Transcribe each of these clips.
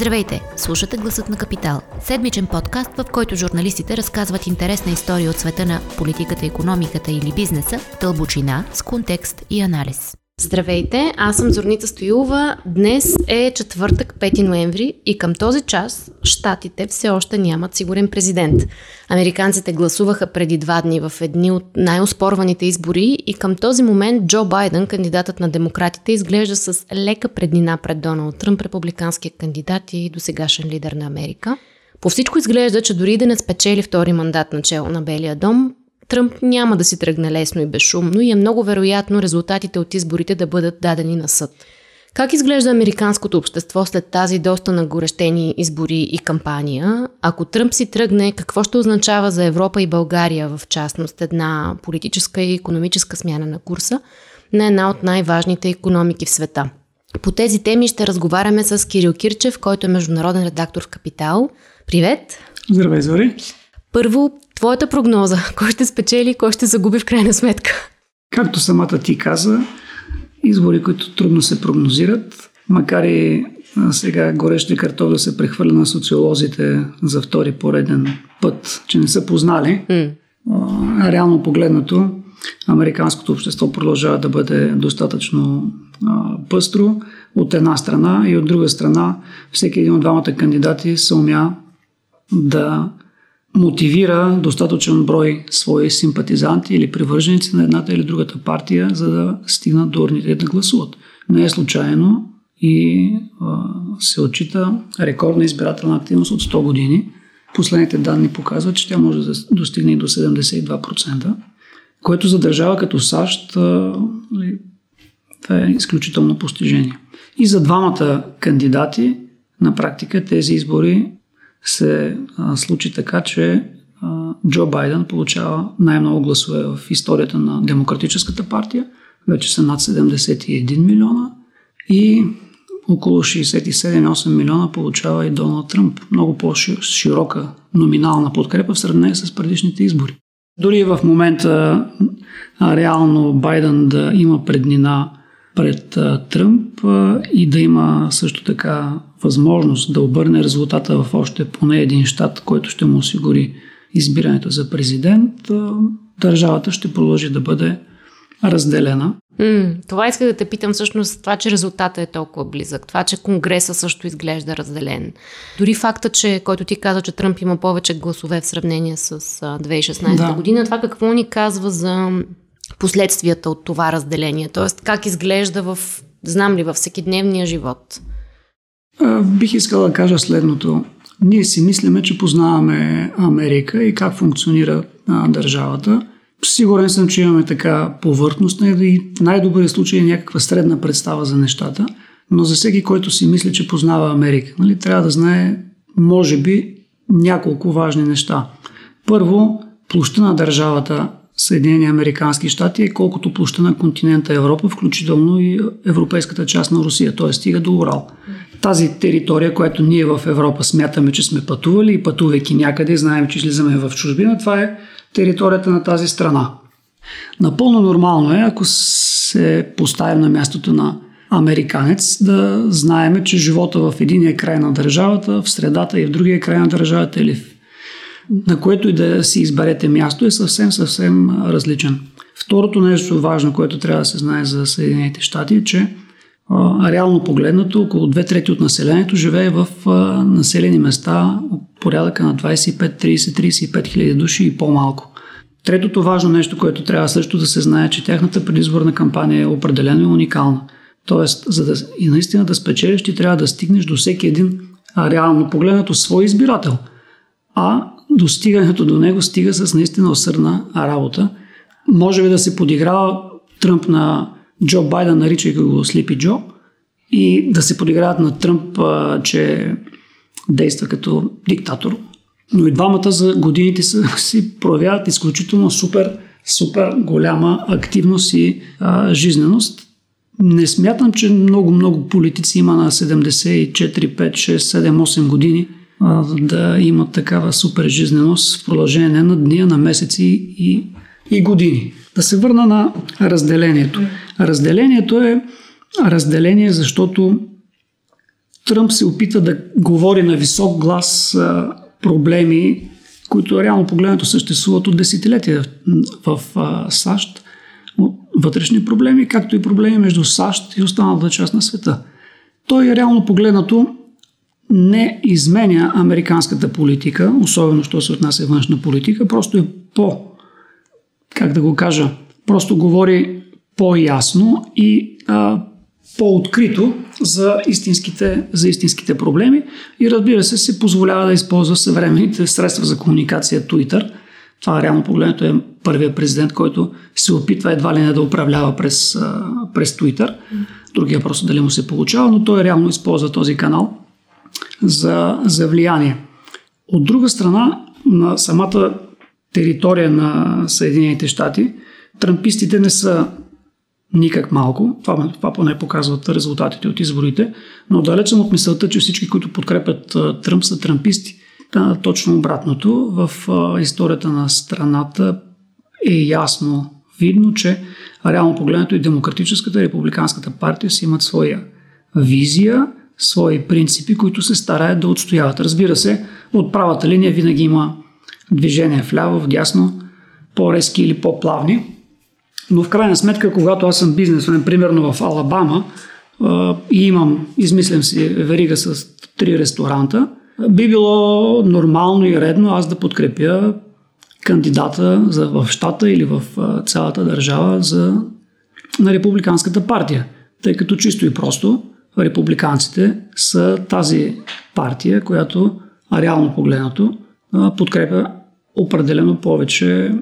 Здравейте! Слушате Гласът на Капитал. Седмичен подкаст, в който журналистите разказват интересна история от света на политиката, економиката или бизнеса, дълбочина, с контекст и анализ. Здравейте, аз съм Зорница Стоилова. Днес е четвъртък, 5 ноември и към този час щатите все още нямат сигурен президент. Американците гласуваха преди два дни в едни от най-оспорваните избори и към този момент Джо Байден, кандидатът на демократите, изглежда с лека преднина пред Доналд Тръмп, републиканския кандидат и досегашен лидер на Америка. По всичко изглежда, че дори да не спечели втори мандат начало на Белия дом, Тръмп няма да си тръгне лесно и безшумно и е много вероятно резултатите от изборите да бъдат дадени на съд. Как изглежда американското общество след тази доста нагорещени избори и кампания? Ако Тръмп си тръгне, какво ще означава за Европа и България в частност една политическа и економическа смяна на курса на една от най-важните економики в света? По тези теми ще разговаряме с Кирил Кирчев, който е международен редактор в Капитал. Привет! Здравей, Зори! Първо, твоята прогноза. Кой ще спечели, кой ще загуби в крайна сметка? Както самата ти каза, избори, които трудно се прогнозират, макар и сега горещи картоф да се прехвърля на социолозите за втори пореден път, че не са познали. Mm. А, реално погледнато, американското общество продължава да бъде достатъчно а, пъстро от една страна и от друга страна всеки един от двамата кандидати се умя да мотивира достатъчен брой свои симпатизанти или привърженици на едната или другата партия, за да стигнат до урните да гласуват. Не е случайно и а, се отчита рекордна избирателна активност от 100 години. Последните данни показват, че тя може да достигне и до 72%, което за държава като САЩ нали, това е изключително постижение. И за двамата кандидати на практика тези избори се а, случи така, че а, Джо Байден получава най-много гласове в историята на Демократическата партия. Вече са над 71 милиона и около 67-8 милиона получава и Доналд Тръмп. Много по-широка номинална подкрепа в сравнение с предишните избори. Дори в момента реално Байден да има преднина пред Тръмп и да има също така възможност да обърне резултата в още поне един щат, който ще му осигури избирането за президент, държавата ще продължи да бъде разделена. Mm, това иска да те питам всъщност това, че резултатът е толкова близък, това, че Конгреса също изглежда разделен. Дори факта, че който ти каза, че Тръмп има повече гласове в сравнение с 2016 да. година, това какво ни казва за последствията от това разделение? Тоест, как изглежда в, знам ли, във всекидневния живот? А, бих искала да кажа следното. Ние си мислиме, че познаваме Америка и как функционира а, държавата. Сигурен съм, че имаме така повърхностна и в най-добрия случай е някаква средна представа за нещата, но за всеки, който си мисли, че познава Америка, нали, трябва да знае, може би, няколко важни неща. Първо, площа на държавата Съединени Американски щати е колкото площа на континента Европа, включително и европейската част на Русия, т.е. стига до Урал. Тази територия, която ние в Европа смятаме, че сме пътували и пътувайки някъде, знаем, че излизаме в чужбина, това е територията на тази страна. Напълно нормално е, ако се поставим на мястото на американец, да знаеме, че живота в единия край на държавата, в средата и в другия край на държавата или в на което и да си изберете място, е съвсем, съвсем различен. Второто нещо важно, което трябва да се знае за Съединените щати е, че реално погледнато около две трети от населението живее в населени места порядъка на 25, 30, 35 хиляди души и по-малко. Третото важно нещо, което трябва също да се знае, че тяхната предизборна кампания е определено и уникална. Тоест, за да и наистина да спечелиш, ти трябва да стигнеш до всеки един реално погледнато свой избирател. А достигането до него стига с наистина усърдна работа. Може би да се подиграва Тръмп на Джо Байден, наричайки го Слипи Джо, и да се подиграват на Тръмп, че действа като диктатор. Но и двамата за годините са, си проявяват изключително супер, супер голяма активност и а, жизненост. Не смятам, че много-много политици има на 74, 5, 6, 7, 8 години – да имат такава супер жизненост в продължение на дни, на месеци и, и години. Да се върна на разделението. Разделението е разделение, защото Тръмп се опита да говори на висок глас проблеми, които реално погледнато съществуват от десетилетия в, в САЩ. Вътрешни проблеми, както и проблеми между САЩ и останалата част на света. Той реално погледнато не изменя американската политика, особено що се отнася външна политика, просто е по, как да го кажа, просто говори по-ясно и а, по-открито за истинските, за истинските проблеми и разбира се се позволява да използва съвременните средства за комуникация Twitter. Това реално погледнато е първият президент, който се опитва едва ли не да управлява през, през Twitter. Другия просто дали му се получава, но той реално използва този канал за, за влияние. От друга страна, на самата територия на Съединените щати, трампистите не са никак малко. Това, това поне показват резултатите от изборите. Но далеч съм от мисълта, че всички, които подкрепят Тръмп, са трамписти. Та, точно обратното. В а, историята на страната е ясно видно, че реално погледнато и Демократическата и Републиканската партия си имат своя визия, свои принципи, които се стараят да отстояват. Разбира се, от правата линия винаги има движение вляво, вдясно, по-резки или по-плавни. Но в крайна сметка, когато аз съм бизнесмен, примерно в Алабама, и имам, измислям си верига с три ресторанта, би било нормално и редно аз да подкрепя кандидата за, в щата или в цялата държава за, на Републиканската партия. Тъй като чисто и просто републиканците са тази партия, която реално погледнато подкрепя определено повече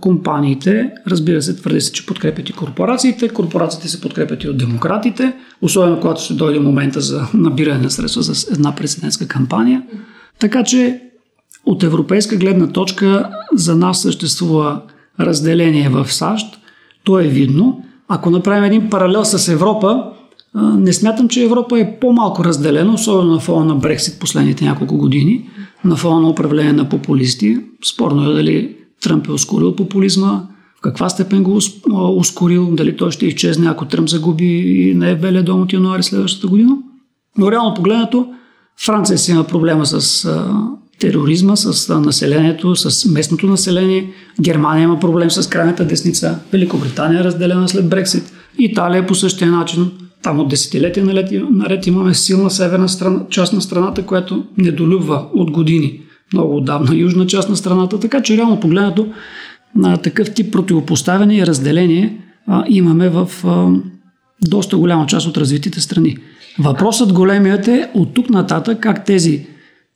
компаниите. Разбира се, твърди се, че подкрепят и корпорациите. Корпорациите се подкрепят и от демократите, особено когато се дойде момента за набиране на средства за една президентска кампания. Така че от европейска гледна точка за нас съществува разделение в САЩ. То е видно. Ако направим един паралел с Европа, не смятам, че Европа е по-малко разделена, особено на фона на Брексит последните няколко години, на фона на управление на популисти. Спорно е дали Тръмп е ускорил популизма, в каква степен го ускорил, дали той ще изчезне, ако Тръмп загуби и не е Белия дом от януари следващата година. Но реално погледнато, Франция си има проблема с тероризма, с населението, с местното население. Германия има проблем с крайната десница. Великобритания е разделена след Брексит. Италия е по същия начин. Там от десетилетия наред имаме силна северна страна, част на страната, която недолюбва от години много отдавна южна част на страната. Така че реално погледнато на такъв тип противопоставяне и разделение а, имаме в а, доста голяма част от развитите страни. Въпросът големият е от тук нататък как тези,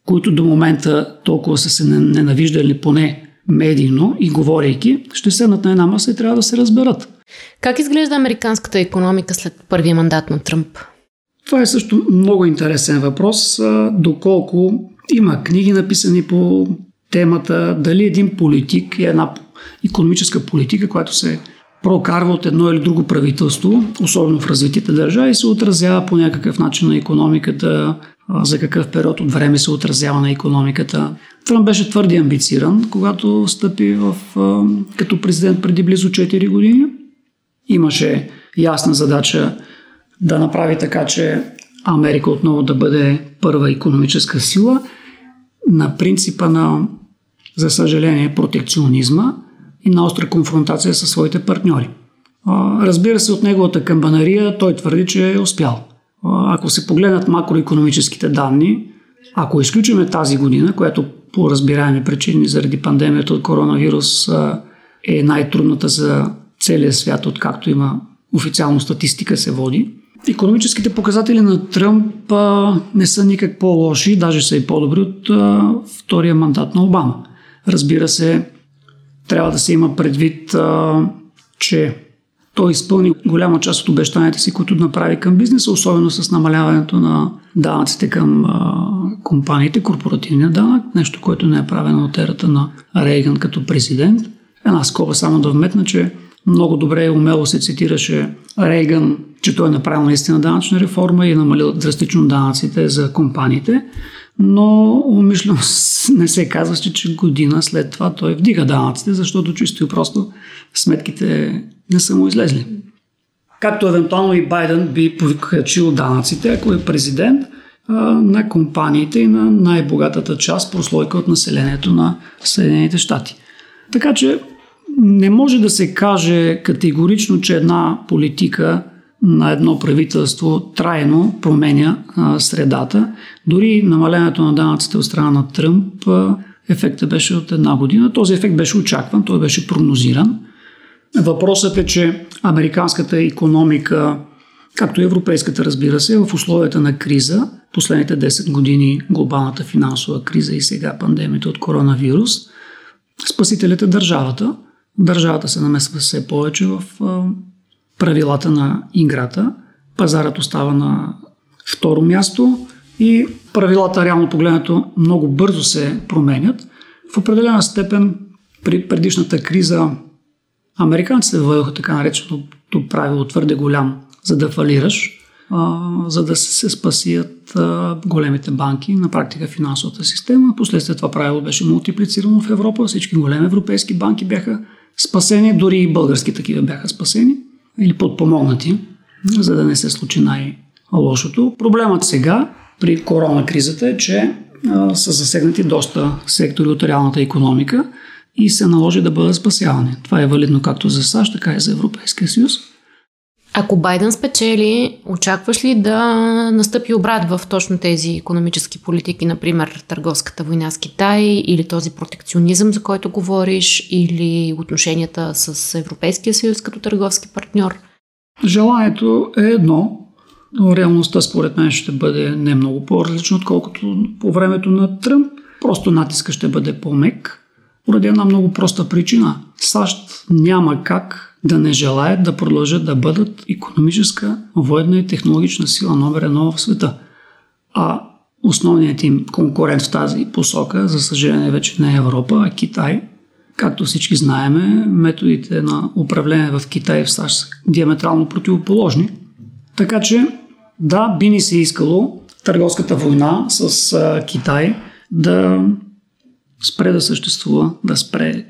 които до момента толкова са се ненавиждали поне медийно и говорейки, ще седнат на една маса и трябва да се разберат. Как изглежда американската економика след първия мандат на Тръмп? Това е също много интересен въпрос, доколко има книги написани по темата, дали един политик и една економическа политика, която се прокарва от едно или друго правителство, особено в развитите държави, се отразява по някакъв начин на економиката, за какъв период от време се отразява на економиката. Тръмп беше твърди амбициран, когато стъпи в, като президент преди близо 4 години. Имаше ясна задача да направи така, че Америка отново да бъде първа економическа сила на принципа на, за съжаление, протекционизма и на остра конфронтация със своите партньори. Разбира се, от неговата камбанария той твърди, че е успял. Ако се погледнат макроекономическите данни, ако изключиме тази година, която по разбираеми причини заради пандемията от коронавирус е най-трудната за целия свят, откакто има официално статистика се води, Економическите показатели на Тръмп а, не са никак по-лоши, даже са и по-добри от а, втория мандат на Обама. Разбира се, трябва да се има предвид, а, че той изпълни голяма част от обещанията си, които направи към бизнеса, особено с намаляването на данъците към а, компаниите, корпоративния данък, нещо, което не е правено от ерата на Рейган като президент. Една скоба само да вметна, че много добре и умело се цитираше Рейган, че той е направил наистина данъчна реформа и е намалил драстично данъците за компаниите, но умишлено не се казваше, че година след това той вдига данъците, защото чисто и просто сметките не са му излезли. Както евентуално и Байден би покачил данъците, ако е президент, на компаниите и на най-богатата част, прослойка от населението на Съединените щати. Така че не може да се каже категорично, че една политика на едно правителство трайно променя а, средата. Дори намалението на данъците от страна на Тръмп, а, ефектът беше от една година. Този ефект беше очакван, той беше прогнозиран. Въпросът е, че американската економика, както и европейската, разбира се, в условията на криза, последните 10 години глобалната финансова криза и сега пандемията от коронавирус, спасителите държавата. Държавата се намесва все повече в правилата на играта. Пазарът остава на второ място и правилата, реално погледнато, много бързо се променят. В определена степен при предишната криза американците въведоха така нареченото правило твърде голям, за да фалираш, за да се спасият а, големите банки, на практика финансовата система. Последствие това правило беше мултиплицирано в Европа. Всички големи европейски банки бяха спасени, дори и български такива бяха спасени или подпомогнати, за да не се случи най-лошото. Проблемът сега при корона кризата е, че са засегнати доста сектори от реалната економика и се наложи да бъдат спасявани. Това е валидно както за САЩ, така и за Европейския съюз. Ако Байден спечели, очакваш ли да настъпи обрат в точно тези економически политики, например търговската война с Китай или този протекционизъм, за който говориш, или отношенията с Европейския съюз като търговски партньор? Желанието е едно, но реалността според мен ще бъде не много по-различно, отколкото по времето на Тръмп. Просто натиска ще бъде по-мек, поради една много проста причина. САЩ няма как да не желаят да продължат да бъдат економическа, военна и технологична сила номер едно в света. А основният им конкурент в тази посока, за съжаление вече не е Европа, а Китай. Както всички знаеме, методите на управление в Китай и в САЩ са диаметрално противоположни. Така че, да, би ни се искало търговската война с Китай да спре да съществува, да спре,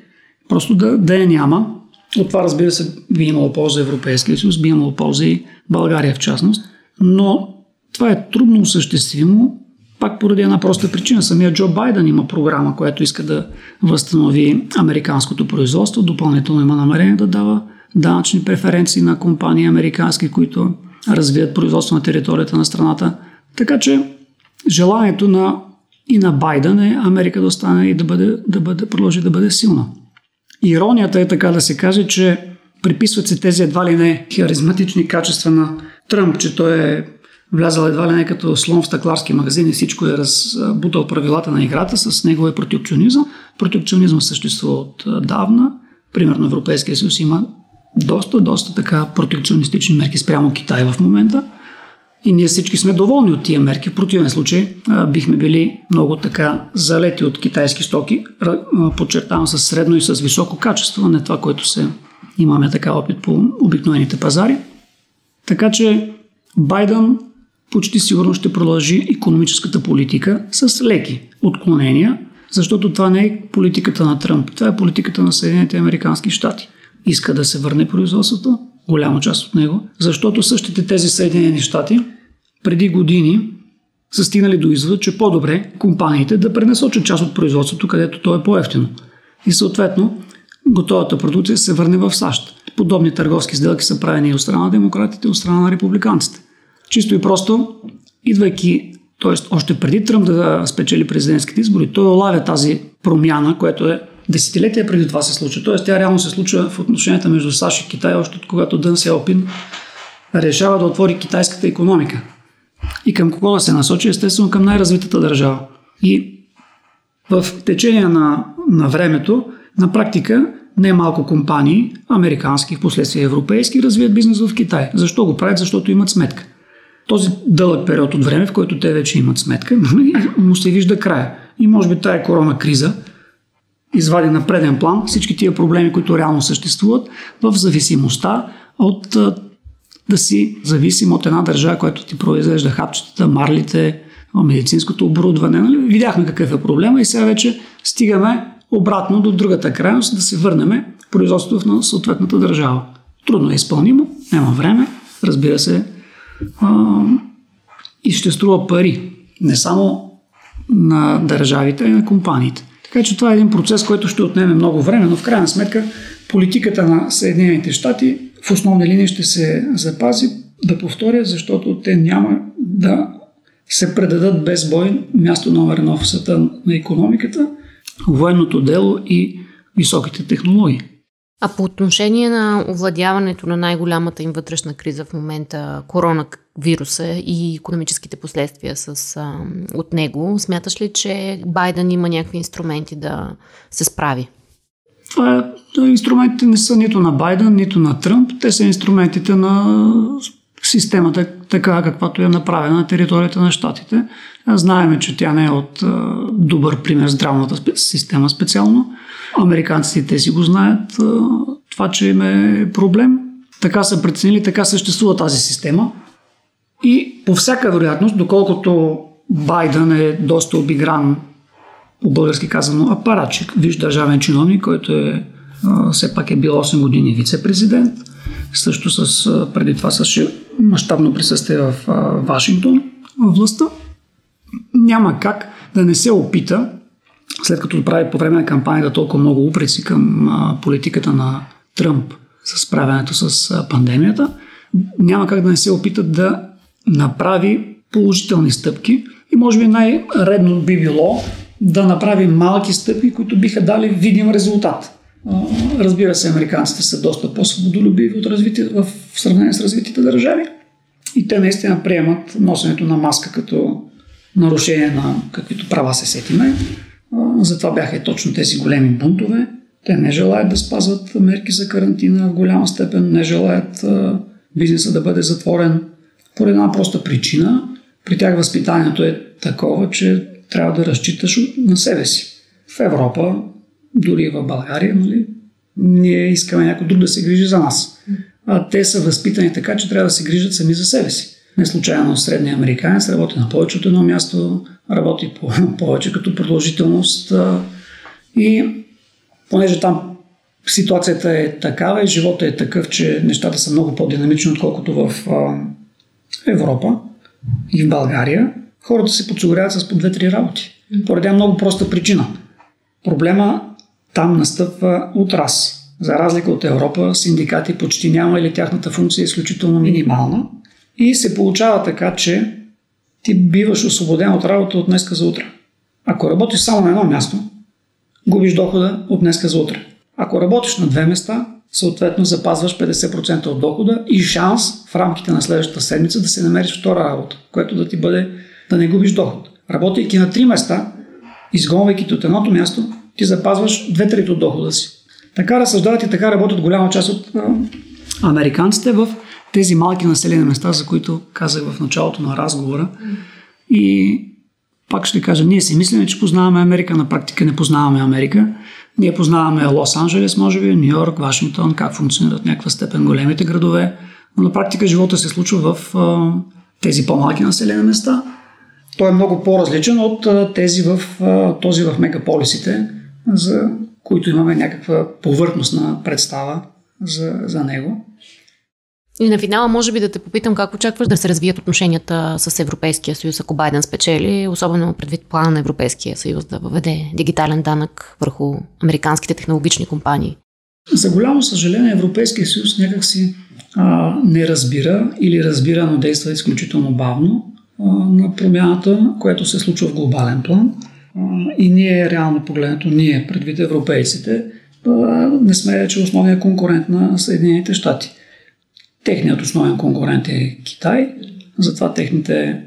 просто да, да я няма, от това, разбира се, би имало полза Европейския съюз, би имало полза и България в частност. Но това е трудно осъществимо, пак поради една проста причина. Самия Джо Байден има програма, която иска да възстанови американското производство. Допълнително има намерение да дава данъчни преференции на компании американски, които развият производство на територията на страната. Така че желанието на и на Байден е Америка да остане и да, бъде, да бъде, продължи да бъде силна. Иронията е така да се каже, че приписват се тези едва ли не харизматични качества на Тръмп, че той е влязал едва ли не като слон в стъкларски магазин и всичко е разбутал правилата на играта с неговия протекционизъм. Протекционизъм съществува от давна. Примерно Европейския съюз има доста, доста така протекционистични мерки спрямо Китай в момента. И ние всички сме доволни от тия мерки. В противен случай а, бихме били много така залети от китайски стоки, а, подчертавам с средно и с високо качество, не това, което се имаме така опит по обикновените пазари. Така че Байден почти сигурно ще продължи економическата политика с леки отклонения, защото това не е политиката на Тръмп, това е политиката на Съединените Американски щати. Иска да се върне производството, голяма част от него, защото същите тези Съединени щати преди години са стигнали до извода, че по-добре компаниите да пренасочат част от производството, където то е по-ефтино. И съответно, готовата продукция се върне в САЩ. Подобни търговски сделки са правени и от страна на демократите, и от страна на републиканците. Чисто и просто, идвайки, т.е. още преди Тръмп да спечели президентските избори, той олавя тази промяна, което е десетилетия преди това се случва. Т.е. тя реално се случва в отношенията между САЩ и Китай, още от когато Дън Сяопин решава да отвори китайската економика. И към кого да се насочи? Естествено към най-развитата държава. И в течение на, на времето, на практика, не малко компании, американски, в последствие европейски, развият бизнес в Китай. Защо го правят? Защото имат сметка. Този дълъг период от време, в който те вече имат сметка, му се вижда края. И може би тая корона криза извади на преден план всички тия проблеми, които реално съществуват в зависимостта от да си зависим от една държава, която ти произвежда хапчетата, марлите, медицинското оборудване. Нали? Видяхме какъв е проблема и сега вече стигаме обратно до другата крайност, да се върнем производството на съответната държава. Трудно е изпълнимо, няма време, разбира се, а, и ще струва пари. Не само на държавите, а и на компаниите. Така че това е един процес, който ще отнеме много време, но в крайна сметка политиката на Съединените щати в основни линии ще се запази. Да повторя, защото те няма да се предадат без бой място номер едно в света на економиката, военното дело и високите технологии. А по отношение на овладяването на най-голямата им вътрешна криза в момента, коронавируса и економическите последствия с, а, от него, смяташ ли, че Байден има някакви инструменти да се справи? Това е, инструментите не са нито на Байден, нито на Тръмп. Те са инструментите на системата, така каквато е направена на територията на щатите. Знаеме, че тя не е от а, добър пример здравната система специално. Американците те си го знаят а, това, че им е проблем. Така са преценили, така съществува тази система. И по всяка вероятност, доколкото Байден е доста обигран, по български казано, апаратчик, виж държавен чиновник, който е все пак е бил 8 години вице-президент, също с, преди това с мащабно присъствие в Вашингтон, в властта. Няма как да не се опита, след като прави по време на кампанията толкова много упреци към политиката на Тръмп с справянето с пандемията, няма как да не се опита да направи положителни стъпки и може би най-редно би било да направи малки стъпки, които биха дали видим резултат. Разбира се, американците са доста по-свободолюбиви от развити, в сравнение с развитите държави и те наистина приемат носенето на маска като нарушение на каквито права се сетиме. Затова бяха и точно тези големи бунтове. Те не желаят да спазват мерки за карантина в голяма степен, не желаят бизнеса да бъде затворен по една проста причина. При тях възпитанието е такова, че трябва да разчиташ на себе си. В Европа дори в България, нали, ние искаме някой друг да се грижи за нас. А те са възпитани така, че трябва да се грижат сами за себе си. Не случайно средния американец работи на повече от едно място, работи по, повече като продължителност. И понеже там ситуацията е такава и живота е такъв, че нещата са много по-динамични, отколкото в Европа и в България, хората се подсигуряват с по две-три работи. Поради много проста причина. Проблема там настъпва от раз. За разлика от Европа, синдикати почти няма или тяхната функция е изключително минимална. И се получава така, че ти биваш освободен от работа от днеска за утре. Ако работиш само на едно място, губиш дохода от днеска за утре. Ако работиш на две места, съответно запазваш 50% от дохода и шанс в рамките на следващата седмица да се намериш втора работа, което да ти бъде да не губиш доход. Работейки на три места, изгонвайки от едното място, ти запазваш две трети от дохода си. Така разсъждават и така работят голяма част от американците в тези малки населени места, за които казах в началото на разговора. И пак ще кажа, ние си мислим, че познаваме Америка, на практика не познаваме Америка. Ние познаваме Лос-Анджелес, може би, Нью Йорк, Вашингтон, как функционират в някаква степен големите градове, но на практика живота се случва в а, тези по-малки населени места. Той е много по-различен от а, тези в, а, този в мегаполисите, за които имаме някаква повърхностна представа за, за него. И на финала, може би да те попитам как очакваш да се развият отношенията с Европейския съюз, ако Байден спечели, особено предвид плана на Европейския съюз да въведе дигитален данък върху американските технологични компании. За голямо съжаление, Европейския съюз някакси а, не разбира или разбира, но действа изключително бавно а, на промяната, която се случва в глобален план. А, и ние, реално погледнато, ние, предвид европейците, а, не сме вече основният конкурент на Съединените щати. Техният основен конкурент е Китай, затова техните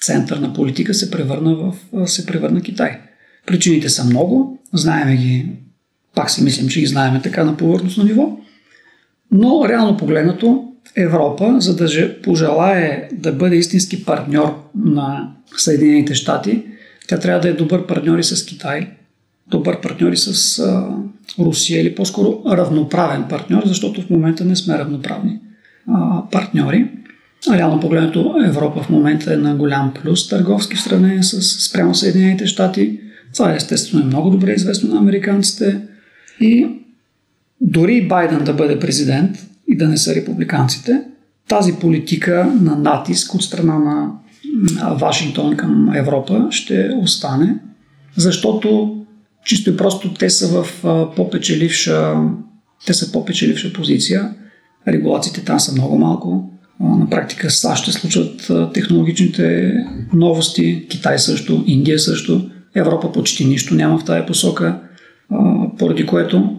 център на политика се превърна в се превърна Китай. Причините са много, знаеме ги, пак си мислим, че ги знаеме така на повърхностно ниво, но реално погледнато Европа, за да пожелае да бъде истински партньор на Съединените щати, тя трябва да е добър партньор и с Китай, добър партньор и с Русия или по-скоро равноправен партньор, защото в момента не сме равноправни а, партньори. Реално погледнато Европа в момента е на голям плюс търговски в сравнение с спрямо Съединените щати. Това е естествено е много добре известно на американците. И дори Байден да бъде президент и да не са републиканците, тази политика на натиск от страна на Вашингтон към Европа ще остане, защото чисто и просто те са в по-печеливша, те са по-печеливша позиция. Регулациите там са много малко. На практика САЩ ще случват технологичните новости, Китай също, Индия също, Европа почти нищо няма в тази посока, поради което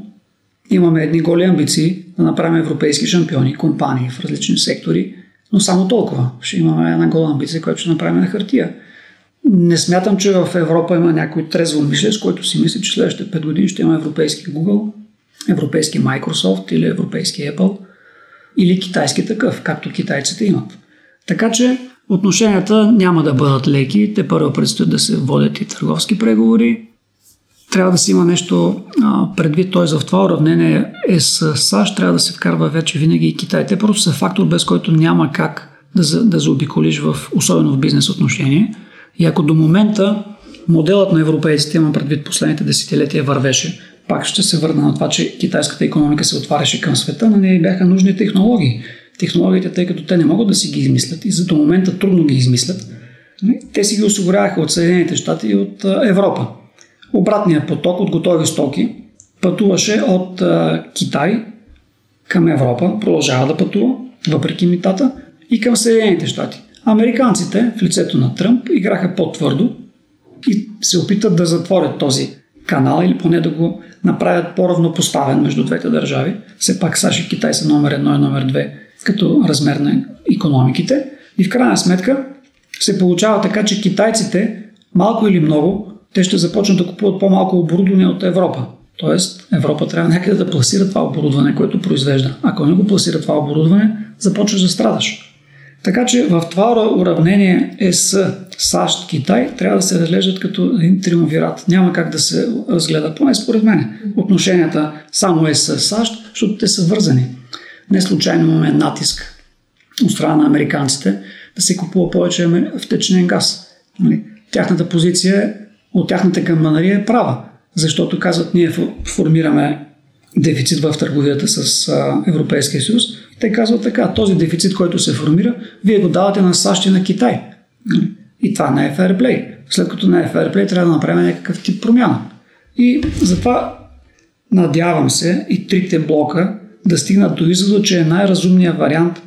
имаме едни голи амбиции да направим европейски шампиони, компании в различни сектори, но само толкова. Ще имаме една гола амбиция, която ще направим на хартия. Не смятам, че в Европа има някой трезво мислец, който си мисли, че следващите 5 години ще има европейски Google, европейски Microsoft или европейски Apple или китайски такъв, както китайците имат. Така че отношенията няма да бъдат леки, те първо предстоят да се водят и търговски преговори, трябва да си има нещо а, предвид, т.е. в това уравнение е с САЩ, трябва да се вкарва вече винаги и Китай. Те просто са фактор, без който няма как да, да заобиколиш, в, особено в бизнес отношение. И ако до момента моделът на европейците, има предвид последните десетилетия, вървеше, пак ще се върна на това, че китайската економика се отваряше към света, но не бяха нужни технологии. Технологиите, тъй като те не могат да си ги измислят и за до момента трудно ги измислят, те си ги осигуряваха от Съединените щати и от Европа. Обратният поток от готови стоки пътуваше от Китай към Европа, продължава да пътува, въпреки митата, и към Съединените щати. Американците в лицето на Тръмп играха по-твърдо и се опитат да затворят този канал или поне да го направят по-равнопоставен между двете държави. Все пак САЩ и Китай са номер едно и номер две като размер на економиките. И в крайна сметка се получава така, че китайците малко или много те ще започнат да купуват по-малко оборудване от Европа. Тоест, Европа трябва някъде да пласира това оборудване, което произвежда. Ако не го пласира това оборудване, започваш да страдаш. Така че в това уравнение ЕС, САЩ, Китай трябва да се разглеждат като един триумвират. Няма как да се разгледа, поне според мен, отношенията само ЕС, САЩ, защото те са вързани. Не случайно имаме натиск от страна на американците да се купува повече втечнен газ. Нали? Тяхната позиция е от тяхната камбанария е права, защото казват ние формираме дефицит в търговията с Европейския съюз. Те казват така, този дефицит, който се формира, вие го давате на САЩ и на Китай. И това не е фейрплей. След като не е фейрплей, трябва да направим някакъв тип промяна. И затова надявам се и трите блока да стигнат до извода, че е най-разумният вариант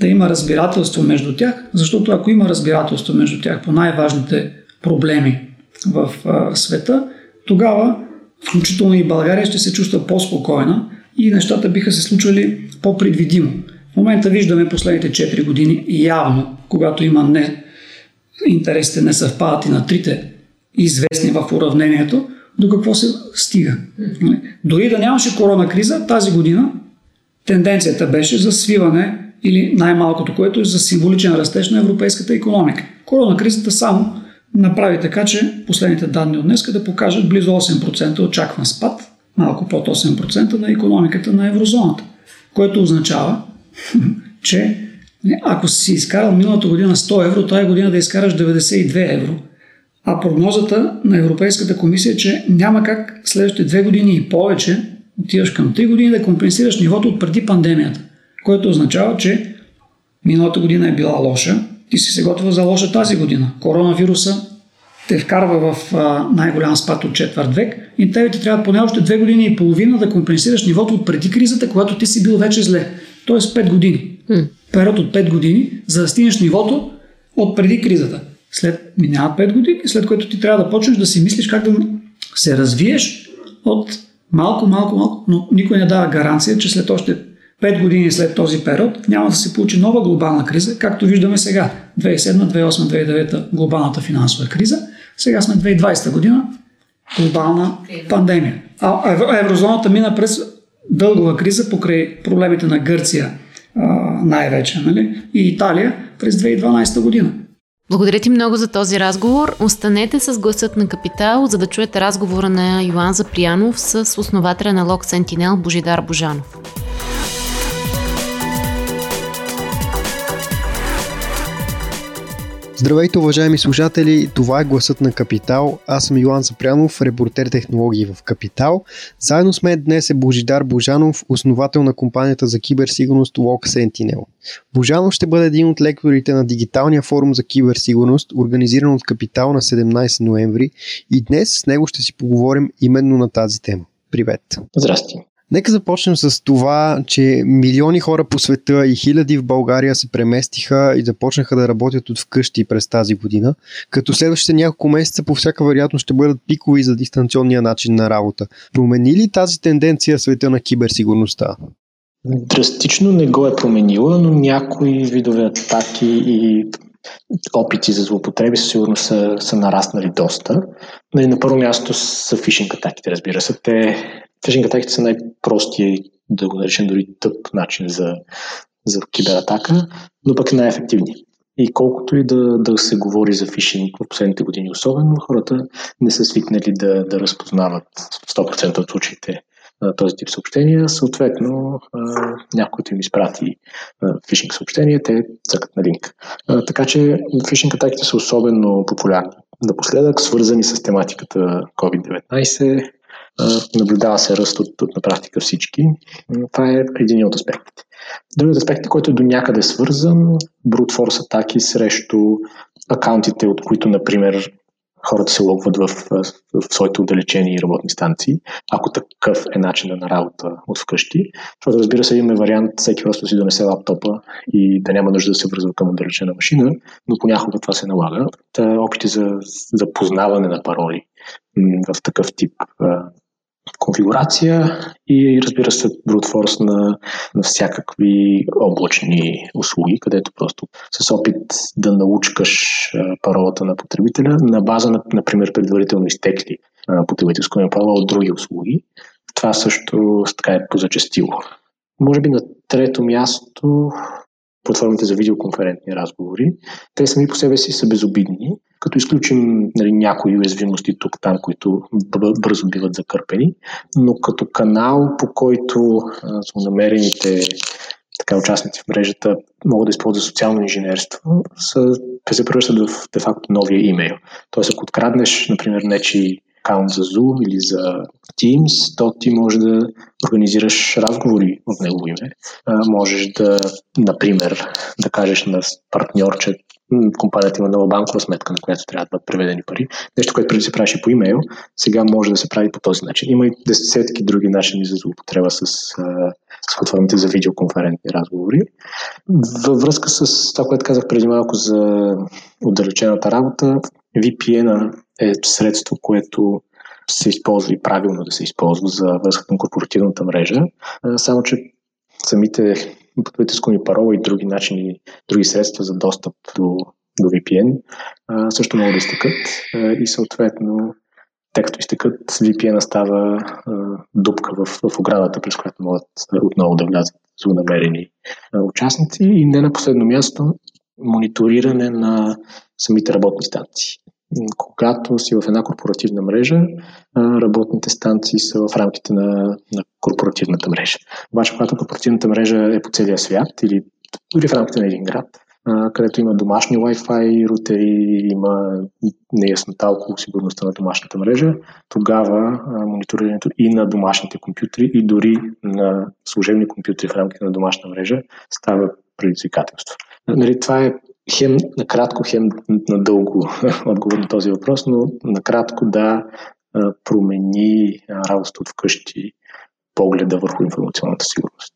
да има разбирателство между тях, защото ако има разбирателство между тях по най-важните проблеми в а, света, тогава, включително и България, ще се чувства по-спокойна и нещата биха се случвали по-предвидимо. В момента виждаме последните 4 години явно, когато има не, интересите не съвпадат и на трите известни в уравнението, до какво се стига. Дори да нямаше корона криза, тази година тенденцията беше за свиване или най-малкото, което е за символичен растеж на европейската економика. Корона кризата само направи така, че последните данни от днес да покажат близо 8% очакван спад, малко под 8% на економиката на еврозоната, което означава, че ако си изкарал миналата година 100 евро, тази година да изкараш 92 евро. А прогнозата на Европейската комисия е, че няма как следващите две години и повече, отиваш към 3 години да компенсираш нивото от преди пандемията, което означава, че миналата година е била лоша, ти си се готвил за лоша тази година. Коронавируса те вкарва в най-голям спад от четвърт век и тебе ти трябва поне още две години и половина да компенсираш нивото от преди кризата, когато ти си бил вече зле. Тоест 5 години. Период от 5 години, за да стигнеш нивото от преди кризата. След минават 5 години, след което ти трябва да почнеш да си мислиш как да се развиеш от малко, малко, малко, но никой не дава гаранция, че след още 5 години след този период няма да се получи нова глобална криза, както виждаме сега. 2007, 2008, 2009 глобалната финансова криза. Сега сме 2020 година, глобална пандемия. А еврозоната мина през дългова криза покрай проблемите на Гърция най-вече, нали? И Италия през 2012 година. Благодаря ти много за този разговор. Останете с гласът на Капитал, за да чуете разговора на Йоан Заприянов с основателя на Лок Сентинел Божидар Божанов. Здравейте, уважаеми слушатели! Това е гласът на Капитал. Аз съм Йоан Запрянов, репортер технологии в Капитал. Заедно с мен днес е Божидар Божанов, основател на компанията за киберсигурност Log Sentinel. Божанов ще бъде един от лекторите на дигиталния форум за киберсигурност, организиран от Капитал на 17 ноември и днес с него ще си поговорим именно на тази тема. Привет! Здрасти! Нека започнем с това, че милиони хора по света и хиляди в България се преместиха и започнаха да работят от вкъщи през тази година, като следващите няколко месеца по всяка вероятност ще бъдат пикови за дистанционния начин на работа. Промени ли тази тенденция света на киберсигурността? Драстично не го е променила, но някои видове атаки и опити за злоупотреби със сигурност са, са нараснали доста. На първо място са фишинг атаките, разбира се. Те Фишинг атаките са най-простия и да го наречем дори тъп начин за, за кибератака, но пък най-ефективни. И колкото и да, да се говори за фишинг в последните години особено, хората не са свикнали да, да разпознават 100% от случаите този тип съобщения. Съответно, някой им изпрати фишинг съобщение, те цъкат на линк. Така че фишинг атаките са особено популярни. Напоследък, свързани с тематиката COVID-19, наблюдава се ръст от, от на практика всички. Това е един от аспектите. Другият аспект, който е до някъде свързан, brute force атаки срещу акаунтите, от които, например, хората се логват в, в, своите отдалечени работни станции, ако такъв е начинът на работа от вкъщи. Защото разбира се, имаме вариант всеки просто си донесе лаптопа и да няма нужда да се връзва към отдалечена машина, но понякога това се налага. Та, опити за, за познаване на пароли в такъв тип конфигурация и разбира се force на, на всякакви облачни услуги, където просто с опит да научкаш паролата на потребителя на база на, например, предварително изтекли потребителско на парола от други услуги. Това също така е позачастило. Може би на трето място платформите за видеоконферентни разговори. Те сами по себе си са безобидни, като изключим нали, някои уязвимости тук, там, които бързо биват закърпени, но като канал, по който са намерените така, участници в мрежата могат да използват социално инженерство, са, се превръщат в де-факто новия имейл. Тоест, ако откраднеш, например, нечи акаунт за Zoom или за Teams, то ти можеш да организираш разговори в негово име. можеш да, например, да кажеш на партньор, има нова банкова сметка, на която трябва да бъдат преведени пари. Нещо, което преди се правеше по имейл, сега може да се прави по този начин. Има и десетки други начини за злоупотреба с, с платформите за видеоконферентни разговори. Във връзка с това, което казах преди малко за отдалечената работа, VPN е средство, което се използва и правилно да се използва за връзка към корпоративната мрежа, само че самите потребителско парола и други начини, други средства за достъп до, до VPN също могат да изтекат. И съответно тъй като изтекат, VPN става дупка в, в оградата, през която могат отново да влязат злонамерени участници. И не на последно място мониториране на самите работни станции когато си в една корпоративна мрежа, работните станции са в рамките на, на корпоративната мрежа. Обаче, когато корпоративната мрежа е по целия свят или дори в рамките на един град, където има домашни Wi-Fi рутери, има неяснота около сигурността на домашната мрежа, тогава мониторирането и на домашните компютри, и дори на служебни компютри в рамките на домашна мрежа става предизвикателство. Нали, това е хем накратко, хем надълго отговор на този въпрос, но накратко да промени работата от вкъщи погледа върху информационната сигурност.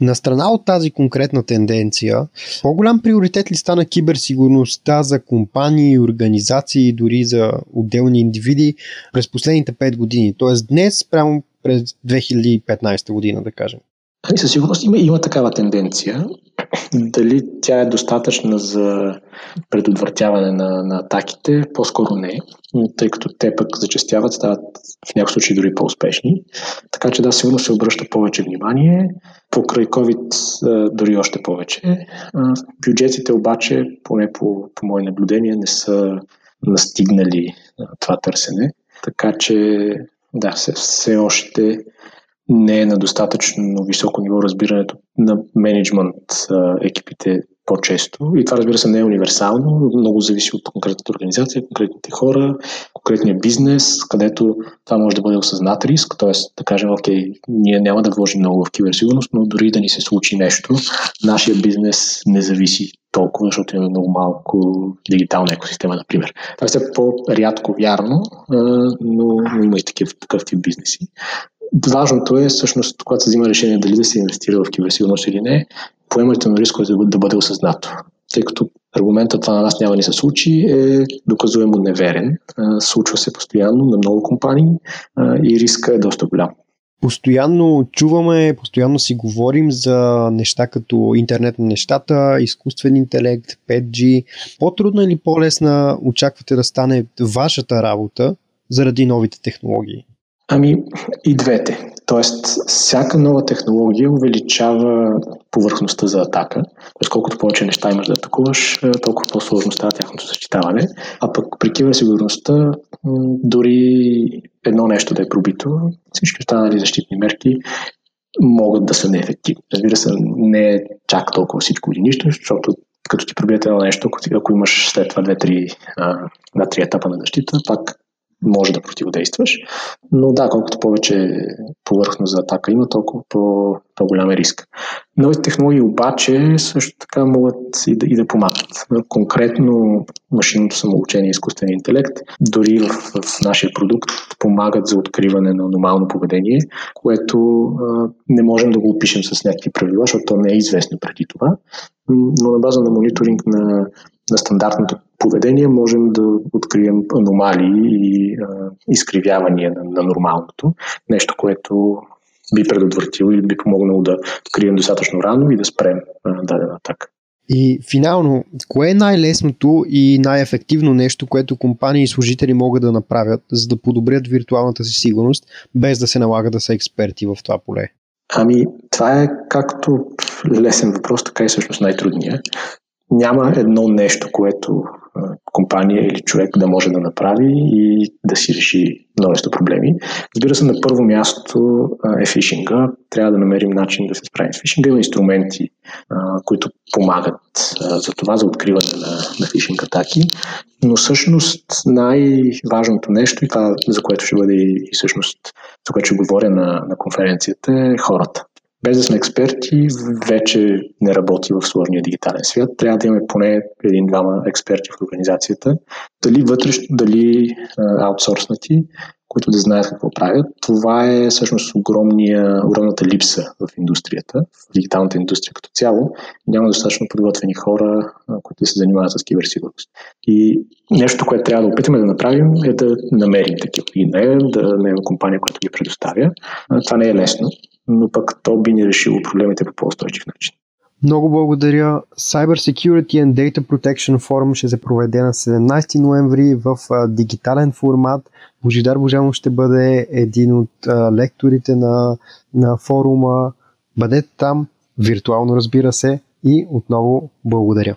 На страна от тази конкретна тенденция, по-голям приоритет ли стана киберсигурността за компании, организации и дори за отделни индивиди през последните 5 години? Тоест днес, прямо през 2015 година, да кажем. Ами със сигурност има, има такава тенденция. Дали тя е достатъчна за предотвратяване на, на атаките? По-скоро не, тъй като те пък зачастяват, стават в някои случаи дори по-успешни. Така че да, сигурно се обръща повече внимание. Покрай COVID дори още повече. Бюджетите обаче, поне по, по мое наблюдение, не са настигнали това търсене. Така че да, все, все още не е на достатъчно високо ниво разбирането на менеджмент екипите по-често. И това, разбира се, не е универсално. Много зависи от конкретната организация, конкретните хора, конкретния бизнес, където това може да бъде осъзнат риск. Т.е. да кажем, окей, ние няма да вложим много в киберсигурност, но дори да ни се случи нещо, нашия бизнес не зависи толкова, защото имаме много малко дигитална екосистема, например. Това е все по-рядко вярно, но има и такив, такъв тип бизнеси. Важното е, всъщност, когато се взима решение дали да се инвестира в киберсигурност или не, поемането на риска да, бъде осъзнато. Тъй като аргументът това на нас няма да се случи е доказуемо неверен. Случва се постоянно на много компании и риска е доста голям. Постоянно чуваме, постоянно си говорим за неща като интернет на нещата, изкуствен интелект, 5G. По-трудна или по-лесна очаквате да стане вашата работа заради новите технологии? Ами и двете. Тоест, всяка нова технология увеличава повърхността за атака. Тоест, колкото повече неща имаш да атакуваш, е, толкова по-сложно става тяхното защитаване. А пък при киберсигурността, дори едно нещо да е пробито, всички останали защитни мерки могат да са неефективни. Разбира се, не е чак толкова всичко или нищо, защото като ти пробиете едно нещо, ако, ако имаш след това две-три етапа на защита, пак може да противодействаш. Но да, колкото повече повърхност за атака има, толкова по, по-голям е риск. Новите технологии обаче също така могат и да, и да помагат. Конкретно машинното самообучение и изкуствения интелект, дори в, в нашия продукт, помагат за откриване на нормално поведение, което а, не можем да го опишем с някакви правила, защото то не е известно преди това. Но на база на мониторинг на на стандартното поведение можем да открием аномалии и а, изкривявания на, на нормалното. Нещо, което би предотвратило или би помогнало да открием достатъчно рано и да спрем а, дадена атака. И финално, кое е най-лесното и най-ефективно нещо, което компании и служители могат да направят, за да подобрят виртуалната си сигурност, без да се налага да са експерти в това поле? Ами, това е както лесен въпрос, така и всъщност най-трудният няма едно нещо, което компания или човек да може да направи и да си реши множество проблеми. Разбира се, на първо място е фишинга. Трябва да намерим начин да се справим с фишинга. Има инструменти, които помагат за това, за откриване на, на фишинг атаки. Но всъщност най-важното нещо, и това за което ще бъде и всъщност, за което ще говоря на, на конференцията, е хората без да сме експерти, вече не работи в сложния дигитален свят. Трябва да имаме поне един-двама експерти в организацията, дали вътрешно, дали аутсорснати, които да знаят какво правят. Това е всъщност огромния, огромната липса в индустрията, в дигиталната индустрия като цяло. Няма достатъчно подготвени хора, които се занимават с киберсигурност. И нещо, което трябва да опитаме да направим е да намерим такива. И не да намерим компания, която ги предоставя. Това не е лесно, но пък то би ни решило проблемите по по-устойчив начин. Много благодаря. Cyber Security and Data Protection Forum ще се проведе на 17 ноември в дигитален формат. Божидар Божанов ще бъде един от лекторите на, на форума. Бъдете там, виртуално разбира се, и отново благодаря.